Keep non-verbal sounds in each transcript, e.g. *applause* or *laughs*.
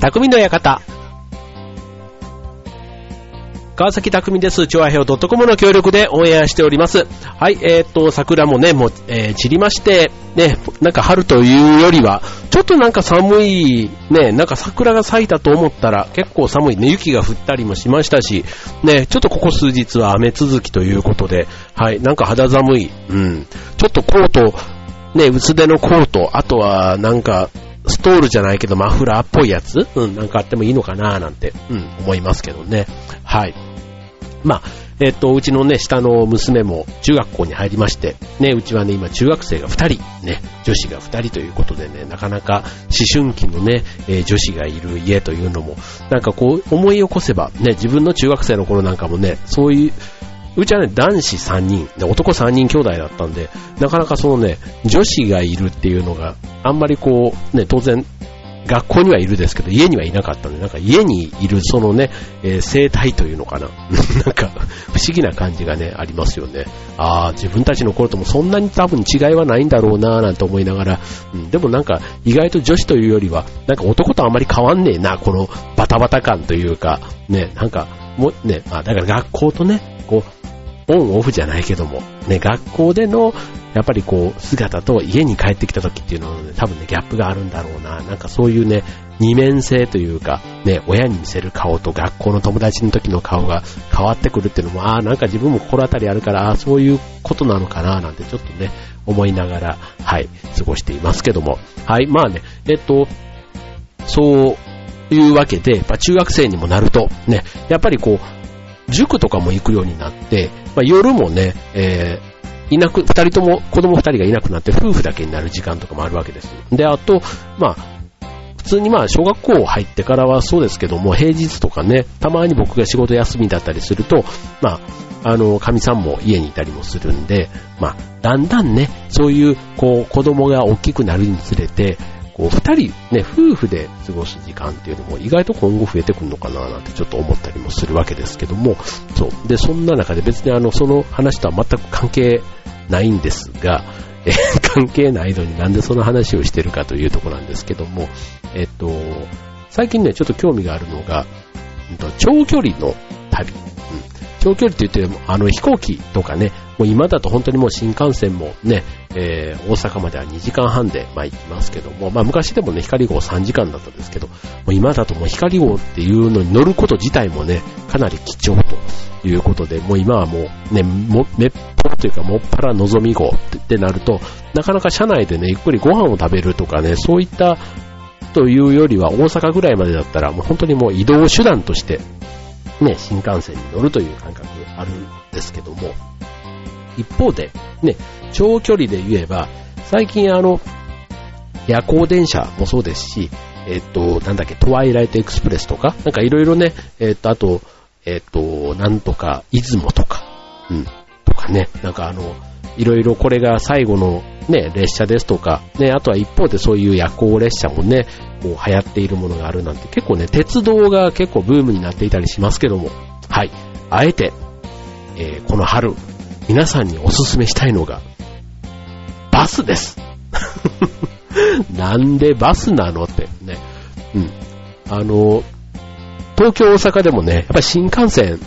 匠の館。川崎匠です。調和表 .com の協力でオンエアしております。はい、えー、っと、桜もね、もう、えー、散りまして、ね、なんか春というよりは、ちょっとなんか寒い、ね、なんか桜が咲いたと思ったら結構寒いね、雪が降ったりもしましたし、ね、ちょっとここ数日は雨続きということで、はい、なんか肌寒い、うん、ちょっとコート、ね、薄手のコート、あとはなんか、ストールじゃないけどマフラーっぽいやつ？うん、なんかあってもいいのかななんて、うん、思いますけどね。はい。まあ、えっと、うちのね、下の娘も中学校に入りまして、ね、うちはね、今中学生が2人、ね、女子が2人ということでね、なかなか思春期のね、えー女子がいる家というのも、なんかこう、思い起こせば、ね、自分の中学生の頃なんかもね、そういう、うちはね、男子3人、男3人兄弟だったんで、なかなかそのね、女子がいるっていうのがあんまりこう、ね、当然、学校にはいるですけど、家にはいなかったんで、なんか家にいるそのね、えー生態というのかな。*laughs* なんか、不思議な感じがね、ありますよね。ああ、自分たちの頃ともそんなに多分違いはないんだろうなぁなんて思いながら、うん、でもなんか、意外と女子というよりは、なんか男とあまり変わんねえな、このバタバタ感というか、ね、なんか、もね、まあだから学校とね、こう、オンオフじゃないけども、ね、学校での、やっぱりこう、姿と家に帰ってきた時っていうのはね、多分ね、ギャップがあるんだろうな。なんかそういうね、二面性というか、ね、親に見せる顔と学校の友達の時の顔が変わってくるっていうのも、ああ、なんか自分も心当たりあるから、ああ、そういうことなのかな、なんてちょっとね、思いながら、はい、過ごしていますけども。はい、まあね、えっと、そういうわけで、やっぱ中学生にもなると、ね、やっぱりこう、塾とかも行くようになって、まあ、夜もね、えーいなく、二人とも、子供二人がいなくなって夫婦だけになる時間とかもあるわけです。で、あと、まあ、普通にまあ、小学校入ってからはそうですけども、平日とかね、たまに僕が仕事休みだったりすると、まあ、あの、神さんも家にいたりもするんで、まあ、だんだんね、そういう、こう、子供が大きくなるにつれて、こう、二人、ね、夫婦で過ごす時間っていうのも意外と今後増えてくるのかななんてちょっと思ったりもするわけですけども、そう。で、そんな中で別にあの、その話とは全く関係ないんですが、え *laughs* 関係ないのになんでその話をしてるかというところなんですけども、えっと、最近ね、ちょっと興味があるのが、長距離の旅。うん長距離って言っても、あの飛行機とかね、もう今だと本当にもう新幹線もね、えー大阪までは2時間半で、まあ行きますけども、まあ昔でもね、光号3時間だったんですけど、もう今だともう光号っていうのに乗ること自体もね、かなり貴重ということで、もう今はもうね、も、めっぽというかもっぱら望み号ってってなると、なかなか車内でね、ゆっくりご飯を食べるとかね、そういったというよりは大阪ぐらいまでだったらもう本当にもう移動手段として、ね、新幹線に乗るという感覚あるんですけども、一方で、ね、長距離で言えば、最近あの、夜行電車もそうですし、えっと、なんだっけ、トワイライトエクスプレスとか、なんかいろいろね、えっと、あと、えっと、なんとか、出雲とか、うん、とかね、なんかあの、いろいろこれが最後のね、列車ですとか、ね、あとは一方でそういう夜行列車もね、もう流行っているものがあるなんて、結構ね、鉄道が結構ブームになっていたりしますけども、はい、あえて、えーこの春、皆さんにおすすめしたいのが、バスです。*laughs* なんでバスなのってね。うん。あの、東京、大阪でもね、やっぱり新幹線、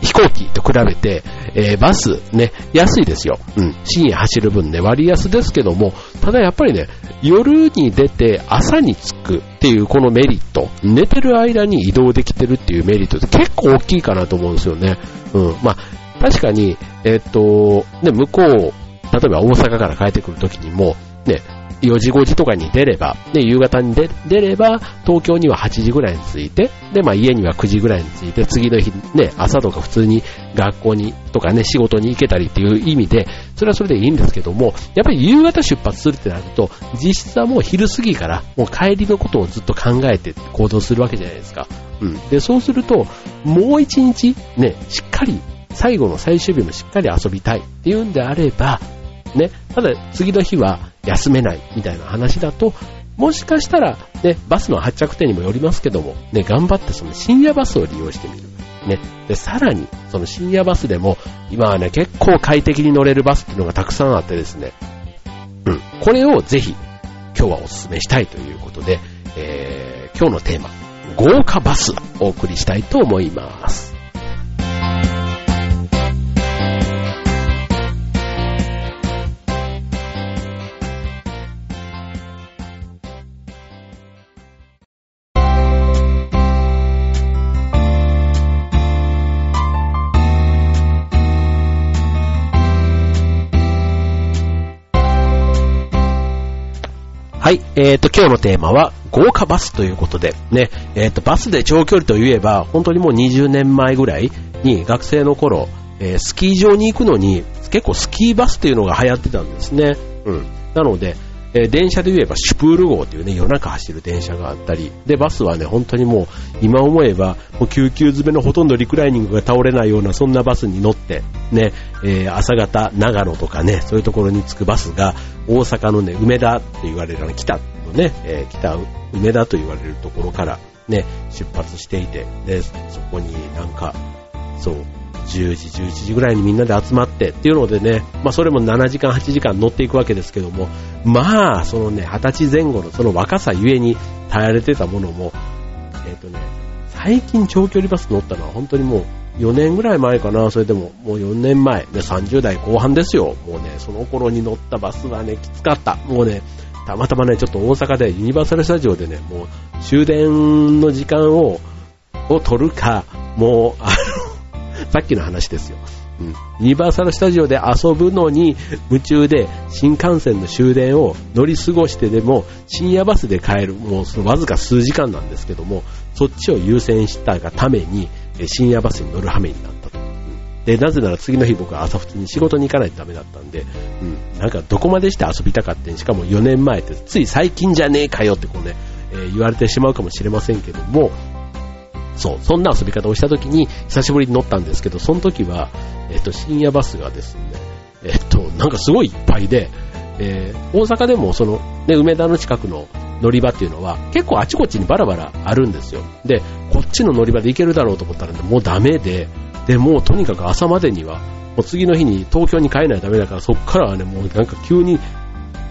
飛行機と比べて、えーバスね、安いですよ。うん。深夜走る分ね、割安ですけども、ただやっぱりね、夜に出て朝に着くっていうこのメリット、寝てる間に移動できてるっていうメリットって結構大きいかなと思うんですよね。うん。まあ、確かに、えっと、ね、向こう、例えば大阪から帰ってくるときにも、ね、4時5時とかに出れば、ね、夕方に出出れば、東京には8時ぐらいに着いて、で、まあ家には9時ぐらいに着いて、次の日、ね、朝とか普通に学校に、とかね、仕事に行けたりっていう意味で、それはそれでいいんですけども、やっぱり夕方出発するってなると、実質はもう昼過ぎから、もう帰りのことをずっと考えて行動するわけじゃないですか。うん。で、そうすると、もう一日、ね、しっかり、最後の最終日もしっかり遊びたいっていうんであれば、ね、ただ次の日は休めないみたいな話だと、もしかしたら、ね、バスの発着点にもよりますけども、ね、頑張ってその深夜バスを利用してみる。ね、で、さらに、その深夜バスでも、今はね、結構快適に乗れるバスっていうのがたくさんあってですね、うん、これをぜひ、今日はお勧めしたいということで、えー、今日のテーマ、豪華バスお送りしたいと思います。はい、えっ、ー、と、今日のテーマは、豪華バスということで、ね、えっ、ー、と、バスで長距離といえば、本当にもう20年前ぐらいに学生の頃、えー、スキー場に行くのに、結構スキーバスというのが流行ってたんですね。うん。なので、え、電車で言えばシュプール号というね、夜中走る電車があったり、で、バスはね、本当にもう、今思えば、もう救急詰めのほとんどリクライニングが倒れないような、そんなバスに乗って、ね、えー、朝方、長野とかね、そういうところに着くバスが、大阪のね、梅田って言われるの、北のね、えー、北梅田と言われるところから、ね、出発していて、で、そこになんか、そう、10時、11時ぐらいにみんなで集まってっていうのでね、まあそれも7時間、8時間乗っていくわけですけども、まあ、そのね、20歳前後のその若さゆえに耐えられてたものも、えっ、ー、とね、最近長距離バス乗ったのは本当にもう4年ぐらい前かな、それでももう4年前、ね、30代後半ですよ。もうね、その頃に乗ったバスはね、きつかった。もうね、たまたまね、ちょっと大阪でユニバーサルスタジオでね、もう終電の時間を、を取るか、もう、あの、*laughs* さっきの話ですよ。ユニバーサルスタジオで遊ぶのに夢中で新幹線の終電を乗り過ごしてでも深夜バスで帰る、もうそのわずか数時間なんですけども、そっちを優先したがために深夜バスに乗る羽目になったと。で、なぜなら次の日僕は朝普通に仕事に行かないとダメだったんで、うん、なんかどこまでして遊びたかってしかも4年前って、つい最近じゃねえかよってこうね、えー、言われてしまうかもしれませんけども、そう、そんな遊び方をした時に久しぶりに乗ったんですけど、その時は、えっ、と、深夜バスがですね、えっ、と、なんかすごいいっぱいで、えー、大阪でもその、ね、梅田の近くの乗り場っていうのは結構あちこちにバラバラあるんですよ。で、こっちの乗り場で行けるだろうと思ったら、ね、もうダメで、で、もうとにかく朝までには、もう次の日に東京に帰らないとダメだから、そっからはね、もうなんか急に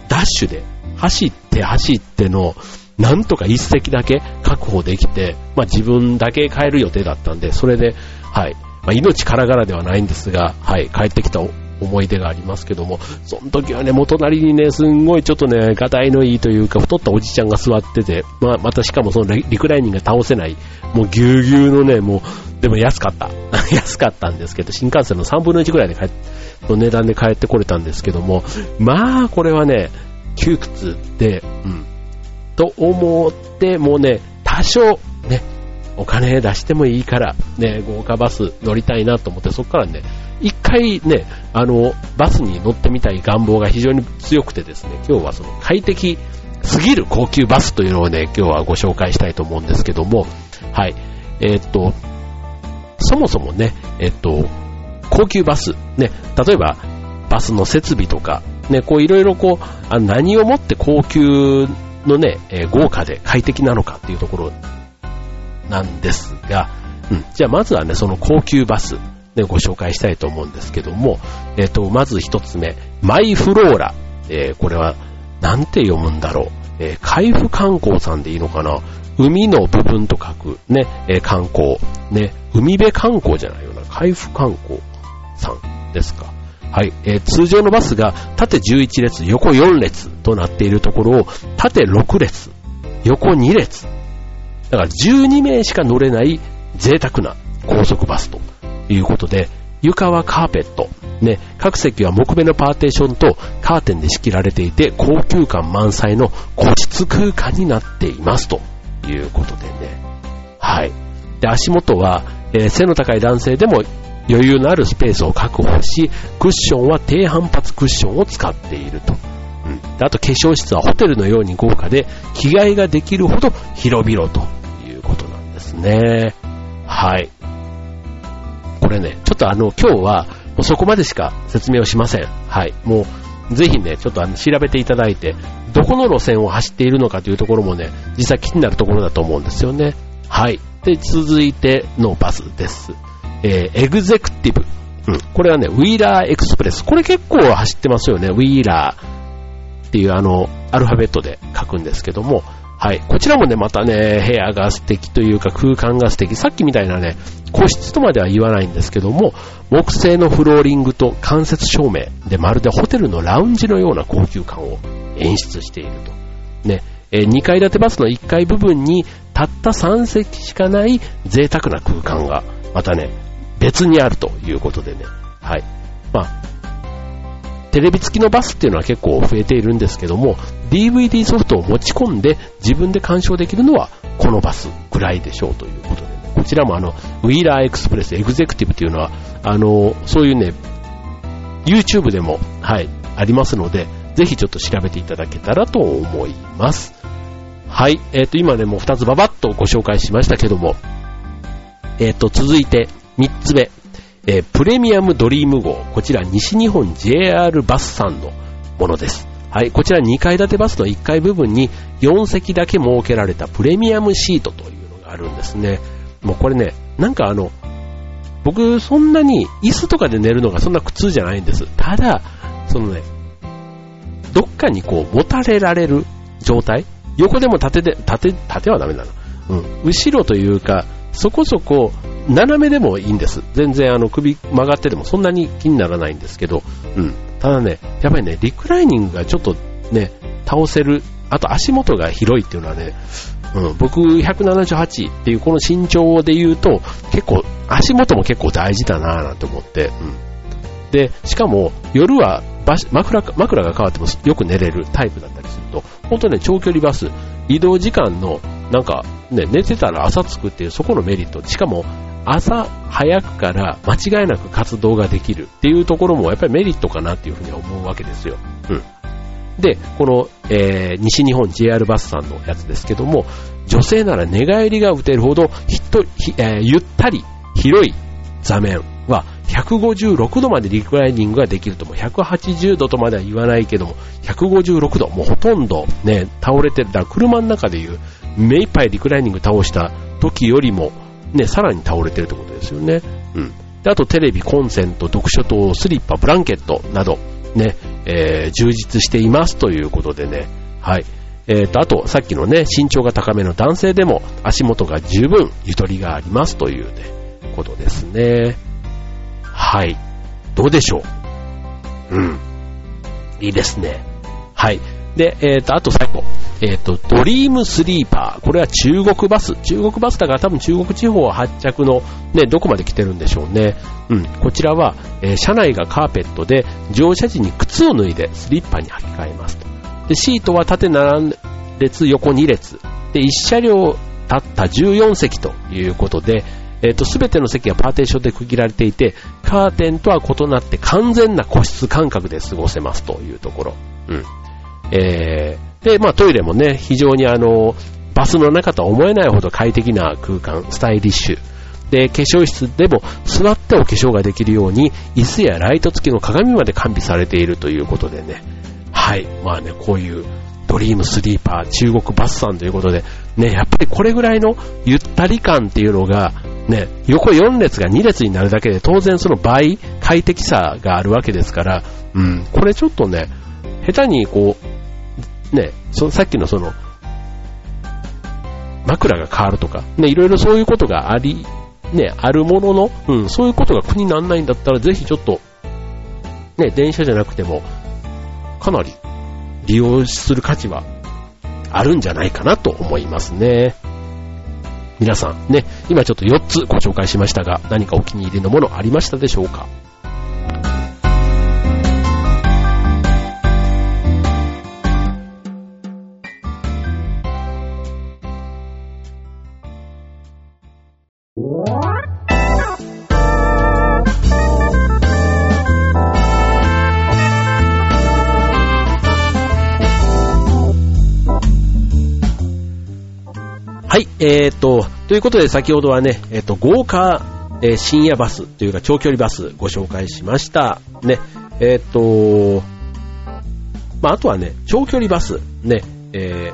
ダッシュで走って走っての、なんとか一席だけ確保できて、まあ自分だけ帰る予定だったんで、それで、はい、まあ、命からがらではないんですが、はい、帰ってきた思い出がありますけども、その時はね、もう隣にね、すんごいちょっとね、がたいのいいというか、太ったおじちゃんが座ってて、まあ、またしかもそのリクライニングが倒せない、もうぎゅうぎゅうのね、もう、でも安かった。*laughs* 安かったんですけど、新幹線の3分の1ぐらいで帰の値段で帰ってこれたんですけども、まあ、これはね、窮屈で、うん。と思って、もうね、多少、ね、お金出してもいいから、ね、豪華バス乗りたいなと思って、そこからね、一回ね、あの、バスに乗ってみたい願望が非常に強くてですね、今日はその快適すぎる高級バスというのをね、今日はご紹介したいと思うんですけども、はい。えー、っと、そもそもね、えっと、高級バス、ね、例えば、バスの設備とか、ね、こういろいろこう、あ何をもって高級のね、えー、豪華で快適なのかっていうところなんですが、うん、じゃあまずはね、その高級バス、ね、ご紹介したいと思うんですけども、えっ、ー、と、まず一つ目、マイフローラ。えー、これは、なんて読むんだろう。えー、海部観光さんでいいのかな海の部分と書く、ね、えー、観光。ね、海辺観光じゃないよな。海部観光さんですか。はい、えー、通常のバスが縦11列、横4列となっているところを縦6列、横2列。だから12名しか乗れない贅沢な高速バスということで、床はカーペット、ね、各席は木目のパーテーションとカーテンで仕切られていて、高級感満載の個室空間になっていますということでね。はい。で、足元は、えー、背の高い男性でも余裕のあるスペースを確保し、クッションは低反発クッションを使っていると。うん、あと化粧室はホテルのように豪華で、着替えができるほど広々とですね。はい。これね、ちょっとあの、今日は、もうそこまでしか説明をしません。はい。もう、ぜひね、ちょっとあの、調べていただいて、どこの路線を走っているのかというところもね、実際気になるところだと思うんですよね。はい。で、続いてのバスです。えー、エグゼクティブ。うん。これはね、ウィーラーエクスプレス。これ結構走ってますよね。ウィーラーっていうあの、アルファベットで書くんですけども、はい。こちらもね、またね、部屋が素敵というか空間が素敵。さっきみたいなね、個室とまでは言わないんですけども、木製のフローリングと間接照明でまるでホテルのラウンジのような高級感を演出していると。ね、え、2階建てバスの1階部分にたった3席しかない贅沢な空間が、またね、別にあるということでね、はい。まあ、テレビ付きのバスっていうのは結構増えているんですけども、DVD ソフトを持ち込んで自分で鑑賞できるのはこのバスぐらいでしょうということで、こちらもあの、ウィーラーエクスプレスエグゼクティブっていうのは、あの、そういうね、YouTube でも、はい、ありますので、ぜひちょっと調べていただけたらと思います。はい、えっ、ー、と、今ね、もう2つババッとご紹介しましたけども、えっ、ー、と、続いて3つ目。えー、プレミアムドリーム号。こちら西日本 JR バスさんのものです。はい、こちら2階建てバスの1階部分に4席だけ設けられたプレミアムシートというのがあるんですね。もうこれね、なんかあの、僕そんなに椅子とかで寝るのがそんな苦痛じゃないんです。ただ、そのね、どっかにこう持たれられる状態横でも縦で、縦、縦はダメだな。うん。後ろというか、そこそこ斜めでもいいんです。全然あの首曲がっててもそんなに気にならないんですけど、うん。ただね、やっぱりね、リクライニングがちょっとね、倒せる、あと足元が広いっていうのはね、うん、僕178っていうこの身長で言うと、結構、足元も結構大事だなぁなんて思って、うん。で、しかも夜は枕枕が変わってもよく寝れるタイプだったりすると、本当ね、長距離バス、移動時間の、なんか、ね、寝てたら朝着くっていうそこのメリット、しかも、朝早くから間違いなく活動ができるっていうところもやっぱりメリットかなっていうふうに思うわけですよ。うん。で、この、えー、西日本 JR バスさんのやつですけども、女性なら寝返りが打てるほどひっとひ、えー、ゆったり広い座面は156度までリクライニングができるとも、180度とまでは言わないけども、156度、もうほとんどね、倒れてる、だから車の中でいう目いっぱいリクライニング倒した時よりも、ね、さらに倒れてるってことですよね。うん。で、あとテレビ、コンセント、読書灯、スリッパ、ブランケットなど、ね、えー、充実していますということでね、はい。えーと、あと、さっきのね、身長が高めの男性でも足元が十分ゆとりがありますというね、ことですね。はい。どうでしょう？うん。いいですね。はい。で、えっ、ー、と、あと最後。えっ、ー、と、ドリームスリーパー。これは中国バス。中国バスだから多分中国地方発着のね、どこまで来てるんでしょうね。うん。こちらは、えー、車内がカーペットで、乗車時に靴を脱いでスリッパに履き替えます。で、シートは縦7列、横2列。で、1車両立った14席ということで、えっ、ー、と、すべての席がパーテーションで区切られていて、カーテンとは異なって完全な個室感覚で過ごせますというところ。うん。えー、で、まあトイレもね、非常にあの、バスの中とは思えないほど快適な空間、スタイリッシュ。で、化粧室でも座ってお化粧ができるように、椅子やライト付きの鏡まで完備されているということでね。はい。まあね、こういうドリームスリーパー、中国バスさんということで、ね、やっぱりこれぐらいのゆったり感っていうのが、ね、横4列が2列になるだけで当然その倍快適さがあるわけですから、うん、これちょっとね、下手にこう、ね、そさっきのその、枕が変わるとか、ね、いろいろそういうことがあり、ね、あるものの、うん、そういうことが苦にならないんだったら、ぜひちょっと、ね、電車じゃなくても、かなり利用する価値はあるんじゃないかなと思いますね。皆さんね、今ちょっと4つご紹介しましたが、何かお気に入りのものありましたでしょうか？えーと、ということで先ほどはね、えっ、と、豪華、え、深夜バスというか長距離バスご紹介しました。ね、えっ、と、まあ、あとはね、長距離バス、ね、え、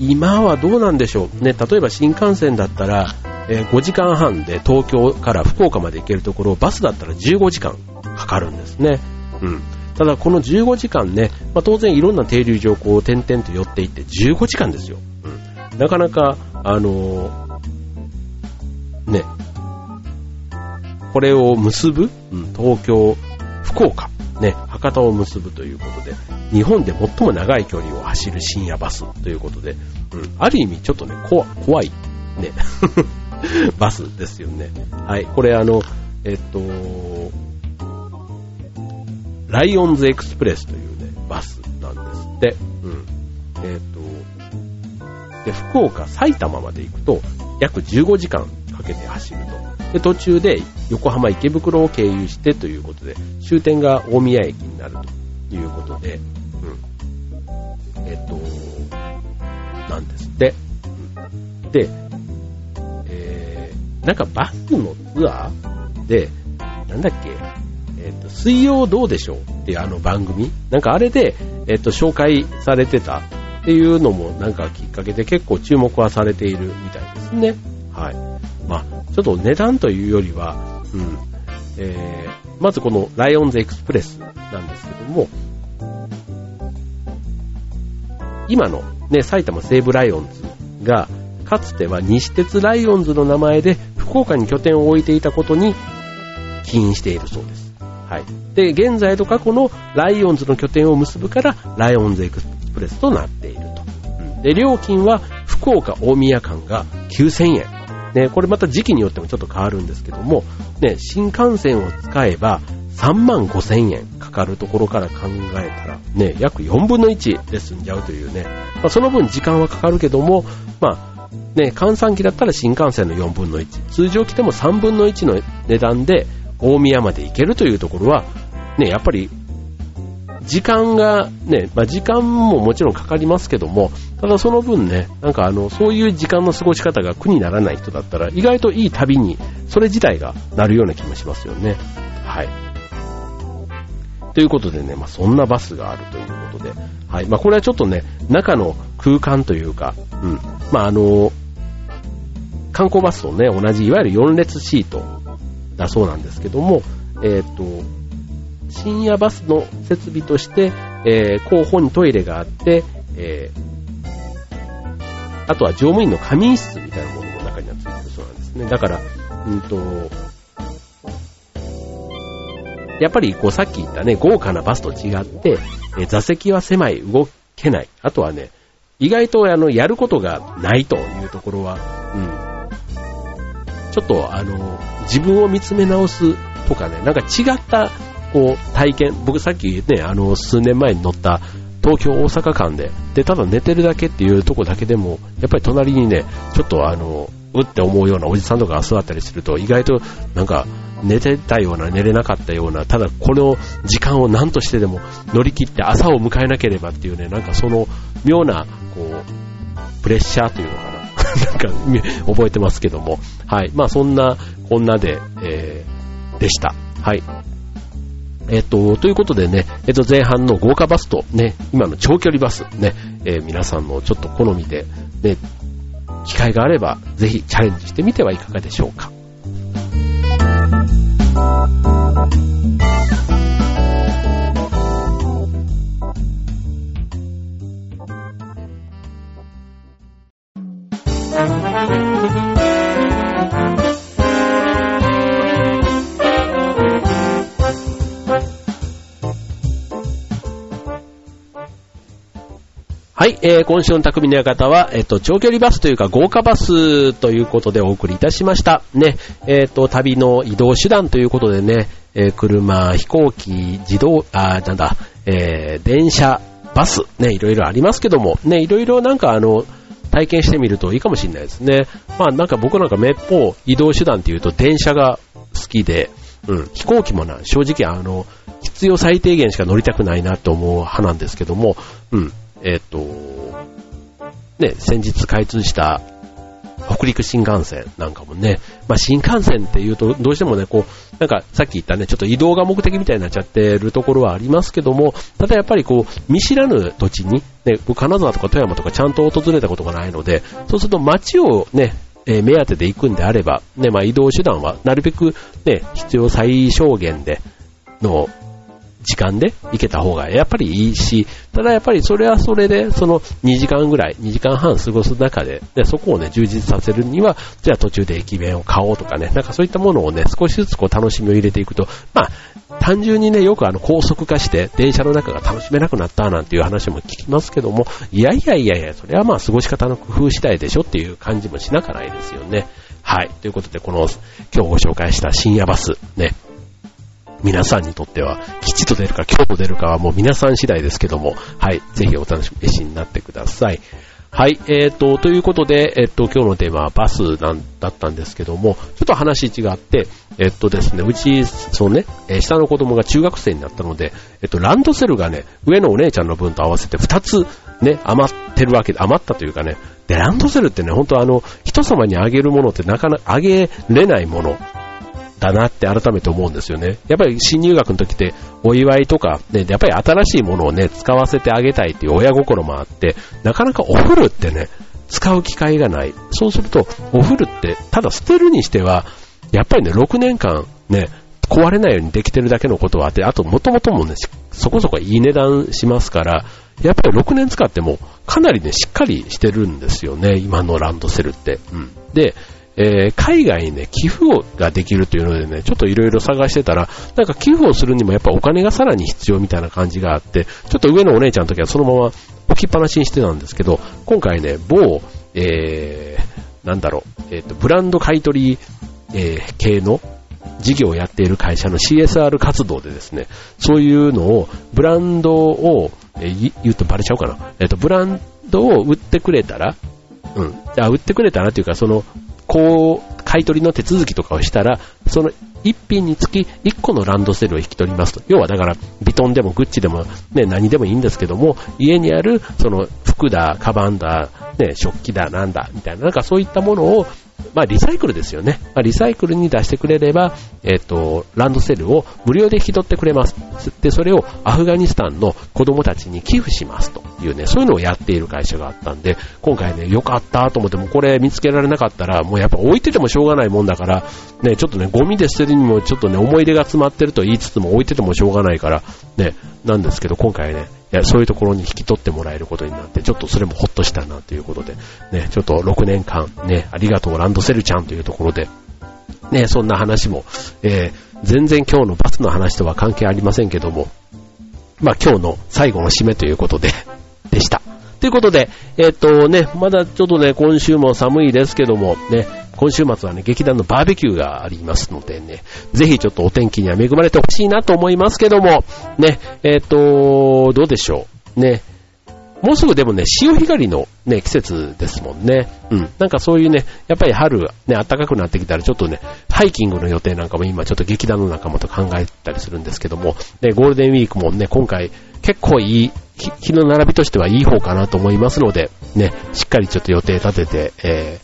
今はどうなんでしょう。ね、例えば新幹線だったら、え、5時間半で東京から福岡まで行けるところ、バスだったら15時間かかるんですね。うん。ただこの15時間ね、まあ、当然いろんな停留場こう点々と寄っていって15時間ですよ。なかなか、あのー、ね、これを結ぶ、うん、東京、福岡、ね、博多を結ぶということで、日本で最も長い距離を走る深夜バスということで、うん、ある意味ちょっとね、怖怖い、ね、*laughs* バスですよね。はい、これあの、えっと、ライオンズエクスプレスというね、バスなんですって。うん。えっと、で、福岡、埼玉まで行くと、約15時間かけて走ると。で、途中で横浜池袋を経由してということで、終点が大宮駅になるということで、うん。えっと、なんですって。うん、で、えー、なんかバスのツアーで、なんだっけ、えっ、と、水曜どうでしょうっていうあの番組？なんかあれで、えっ、と、紹介されてたっていうのもなんかきっかけで結構注目はされているみたいですね。はい。まあ、ちょっと値段というよりは、うん、えー、まずこのライオンズエクスプレスなんですけども、今のね、埼玉西武ライオンズが、かつては西鉄ライオンズの名前で福岡に拠点を置いていたことに起因しているそうです。はい。で、現在と過去のライオンズの拠点を結ぶから、ライオンズエクスプレスプレスとなっていると。うん、で、料金は福岡大宮間が9000円。ね、これまた時期によってもちょっと変わるんですけども、ね、新幹線を使えば3万5千円かかるところから考えたら、ね、約4分の1で済んじゃうというね、まあ、その分時間はかかるけども、まあ、ね、換算機だったら新幹線の4分の1、通常機でも3分の1の値段で大宮まで行けるというところは、ね、やっぱり時間がね、まあ、時間ももちろんかかりますけども、ただその分ね、なんかあの、そういう時間の過ごし方が苦にならない人だったら、意外といい旅に、それ自体がなるような気もしますよね。はい。ということでね、まあ、そんなバスがあるということで、はい。まあ、これはちょっとね、中の空間というか、うん。まあ、あの、観光バスとね、同じ、いわゆる4列シートだそうなんですけども、えっ、ー、と、深夜バスの設備として、えー、後方にトイレがあって、えー、あとは乗務員の仮眠室みたいなものの中にはついてるそうなんですね。だから、うんと、やっぱりこうさっき言ったね、豪華なバスと違って、えー、座席は狭い、動けない。あとはね、意外とあの、やることがないというところは、うん、ちょっとあの、自分を見つめ直すとかね、なんか違ったこう、体験、僕さっきね、あの、数年前に乗った東京大阪間で、で、ただ寝てるだけっていうとこだけでも、やっぱり隣にね、ちょっとあの、うって思うようなおじさんとかが座ったりすると、意外となんか、寝てたような、寝れなかったような、ただこの時間を何としてでも乗り切って朝を迎えなければっていうね、なんかその妙な、こう、プレッシャーというのかな。*laughs* なんか、覚えてますけども。はい。まあそんな、こんなで、えー、でした。はい。えっと、ということでね、えっと、前半の豪華バスとね、今の長距離バスね、えー、皆さんのちょっと好みで、ね、機会があれば、ぜひチャレンジしてみてはいかがでしょうか。はい、えー、今週の匠の館は、えっ、と、長距離バスというか豪華バスということでお送りいたしました。ね、えっ、と、旅の移動手段ということでね、えー、車、飛行機、自動、あ、なんだ、えー、電車、バス、ね、いろいろありますけども、ね、いろいろなんかあの、体験してみるといいかもしれないですね。まあなんか僕なんかめっぽう移動手段っていうと電車が好きで、うん、飛行機もな、正直あの、必要最低限しか乗りたくないなと思う派なんですけども、うん、えっ、と、ね、先日開通した北陸新幹線なんかもね、まあ、新幹線っていうとどうしてもね、こう、なんかさっき言ったね、ちょっと移動が目的みたいになっちゃってるところはありますけども、ただやっぱりこう、見知らぬ土地に、ね、金沢とか富山とかちゃんと訪れたことがないので、そうすると街をね、えー、目当てで行くんであれば、ね、まあ移動手段はなるべくね、必要最小限での時間で行けた方がやっぱりいいし、ただやっぱりそれはそれで、その2時間ぐらい、2時間半過ごす中で、でそこをね、充実させるには、じゃあ途中で駅弁を買おうとかね、なんかそういったものをね、少しずつこう楽しみを入れていくと、まあ、単純にね、よくあの高速化して電車の中が楽しめなくなったなんていう話も聞きますけども、いやいやいやいや、それはまあ過ごし方の工夫次第でしょっていう感じもしなかないですよね。はい。ということで、この今日ご紹介した深夜バス、ね、皆さんにとっては、吉と出るか今日と出るかはもう皆さん次第ですけども、はい、ぜひお楽しみになってください。はい、えーと、ということで、えっ、と、今日のテーマはバスなんだったんですけども、ちょっと話違って、えっとですね、うち、そのね、え下の子供が中学生になったので、えっと、ランドセルがね、上のお姉ちゃんの分と合わせて2つね、余ってるわけで、余ったというかね、で、ランドセルってね、本当あの、人様にあげるものってなかなかあげれないものだなって改めて思うんですよね。やっぱり新入学の時ってお祝いとか、ね、やっぱり新しいものをね、使わせてあげたいっていう親心もあって、なかなかお風呂ってね、使う機会がない。そうすると、お風呂って、ただ捨てるにしては、やっぱりね、6年間ね、壊れないようにできてるだけのことはあって、あと元々もね、そこそこいい値段しますから、やっぱり6年使ってもかなりね、しっかりしてるんですよね、今のランドセルって。うん。で、えー、海外にね、寄付をができるというのでね、ちょっといろいろ探してたら、なんか寄付をするにもやっぱお金がさらに必要みたいな感じがあって、ちょっと上のお姉ちゃんの時はそのまま置きっぱなしにしてたんですけど、今回ね、某、えー、なんだろう、えっ、ー、と、ブランド買取、えー、系の事業をやっている会社の CSR 活動でですね、そういうのを、ブランドを、えー、言うとバレちゃうかな。えっ、ー、と、ブランドを売ってくれたら、うん。あ、売ってくれたらっていうか、その、こう、買い取りの手続きとかをしたら、その1品につき1個のランドセルを引き取りますと。要はだから、ビトンでもグッチでもね、何でもいいんですけども、家にある、その服だ、カバンだ、ね、食器だ、なんだ、みたいな、なんかそういったものをまあ、リサイクルですよね。まあ、リサイクルに出してくれれば、えっ、と、ランドセルを無料で引き取ってくれます。で、それをアフガニスタンの子供たちに寄付しますというね、そういうのをやっている会社があったんで、今回ね、よかったと思っても、これ見つけられなかったら、もうやっぱ置いててもしょうがないもんだから、ね、ちょっとね、ゴミで捨てるにもちょっとね、思い出が詰まってると言いつつも置いててもしょうがないから、ね、なんですけど、今回ね、そういうところに引き取ってもらえることになって、ちょっとそれもほっとしたなということで、ね、ちょっと6年間、ね、ありがとうランドセルちゃんというところで、ね、そんな話も、えー、全然今日のバスの話とは関係ありませんけども、まあ今日の最後の締めということで、でした。ということで、えっ、とね、まだちょっとね、今週も寒いですけども、ね、今週末はね、劇団のバーベキューがありますのでね、ぜひちょっとお天気には恵まれてほしいなと思いますけども、ね、えっ、と、どうでしょう。ね、もうすぐでもね、潮干狩りのね、季節ですもんね。うん。なんかそういうね、やっぱり春、ね、暖かくなってきたらちょっとね、ハイキングの予定なんかも今ちょっと劇団の仲間と考えたりするんですけども、ね、ゴールデンウィークもね、今回結構いい、日の並びとしてはいい方かなと思いますので、ね、しっかりちょっと予定立てて、え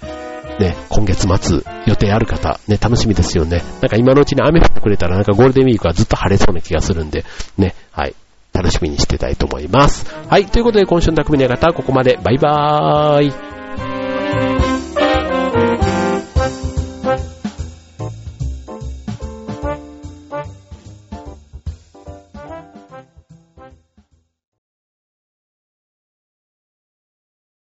ー、ね、今月末予定ある方、ね、楽しみですよね。なんか今のうちに雨降ってくれたらなんかゴールデンウィークはずっと晴れそうな気がするんで、ね、はい。楽しみにしてたいと思います。はい。ということで今週の匠の方はここまで。バイバーイ。